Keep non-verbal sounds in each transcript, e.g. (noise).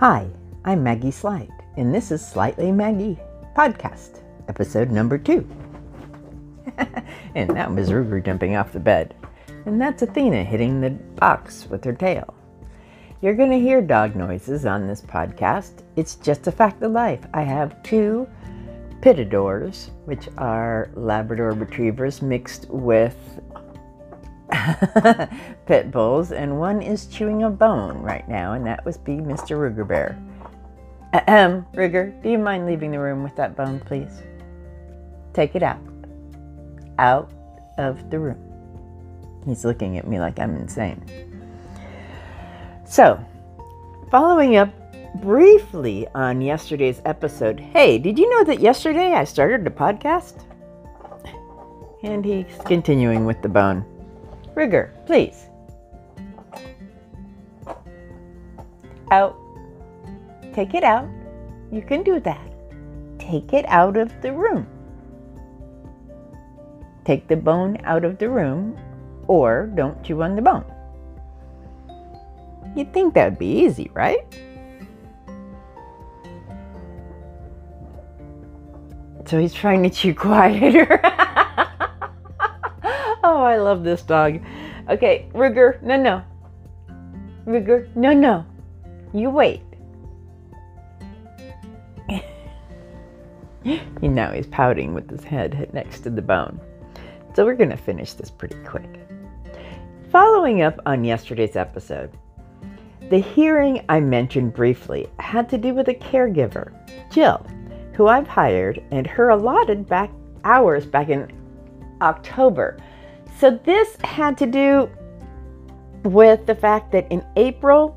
Hi, I'm Maggie Slight, and this is Slightly Maggie podcast, episode number two. (laughs) and that was Ruger jumping off the bed. And that's Athena hitting the box with her tail. You're going to hear dog noises on this podcast. It's just a fact of life. I have two pitadors, which are Labrador retrievers mixed with (laughs) pit bulls, and one is chewing a bone right now, and that would be Mr. Ruger Bear. Ahem, Ruger, do you mind leaving the room with that bone, please? Take it out. Out of the room. He's looking at me like I'm insane. So, following up briefly on yesterday's episode, hey, did you know that yesterday I started a podcast? And he's continuing with the bone. Ruger, please. Out. Take it out. You can do that. Take it out of the room. Take the bone out of the room or don't chew on the bone. You'd think that would be easy, right? So he's trying to chew (laughs) quieter. Oh, I love this dog. Okay, Ruger, no, no. Ruger, no, no. You wait. (laughs) you know, he's pouting with his head next to the bone. So we're going to finish this pretty quick. Following up on yesterday's episode, the hearing I mentioned briefly had to do with a caregiver, Jill, who I've hired and her allotted back hours back in October. So this had to do with the fact that in April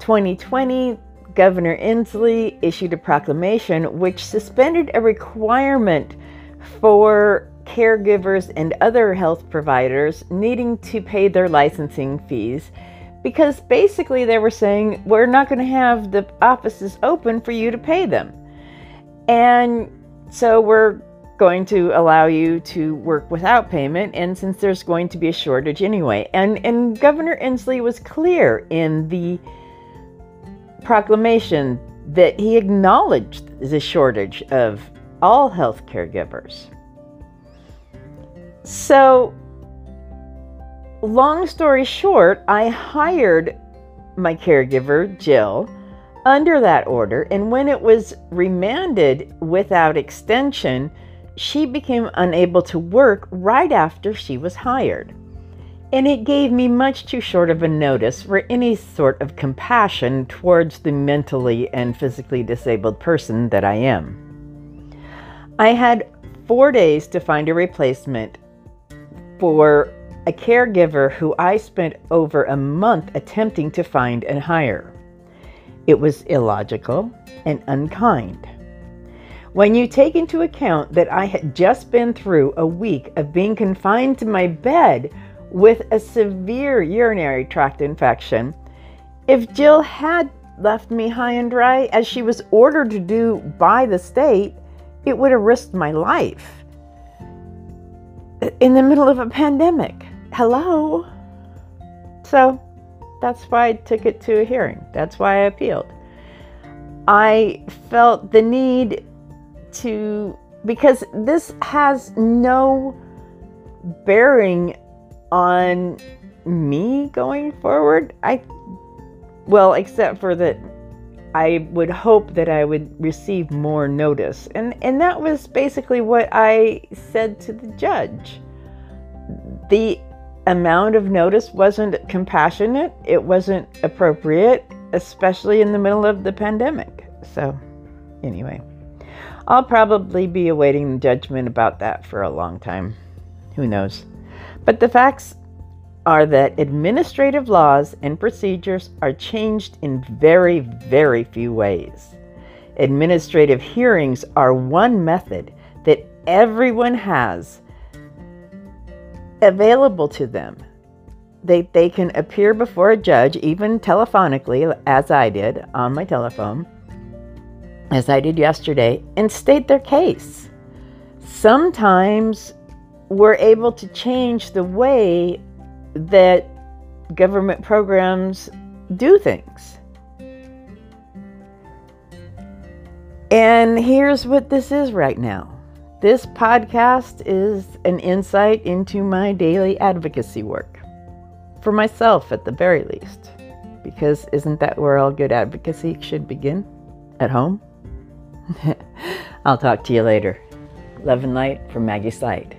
2020, Governor Inslee issued a proclamation which suspended a requirement for caregivers and other health providers needing to pay their licensing fees because basically they were saying we're not going to have the offices open for you to pay them. And so we're going to allow you to work without payment and since there's going to be a shortage anyway. And and Governor Inslee was clear in the proclamation that he acknowledged the shortage of all health caregivers. So, long story short, I hired my caregiver, Jill, under that order, and when it was remanded without extension, she became unable to work right after she was hired. And it gave me much too short of a notice for any sort of compassion towards the mentally and physically disabled person that I am. I had four days to find a replacement for a caregiver who I spent over a month attempting to find and hire. It was illogical and unkind. When you take into account that I had just been through a week of being confined to my bed with a severe urinary tract infection, if Jill had left me high and dry as she was ordered to do by the state, it would have risked my life in the middle of a pandemic. Hello? So that's why I took it to a hearing. That's why I appealed. I felt the need to, because this has no bearing on me going forward. I, well, except for that I would hope that I would receive more notice. And, and that was basically what I said to the judge. The amount of notice wasn't compassionate, it wasn't appropriate, especially in the middle of the pandemic. So, anyway, I'll probably be awaiting judgment about that for a long time. Who knows? But the facts are that administrative laws and procedures are changed in very, very few ways. Administrative hearings are one method that everyone has available to them. They, they can appear before a judge, even telephonically, as I did on my telephone, as I did yesterday, and state their case. Sometimes we're able to change the way that government programs do things. And here's what this is right now this podcast is an insight into my daily advocacy work, for myself at the very least, because isn't that where all good advocacy should begin? At home? (laughs) I'll talk to you later. Love and light from Maggie's Slight.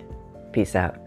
Peace out.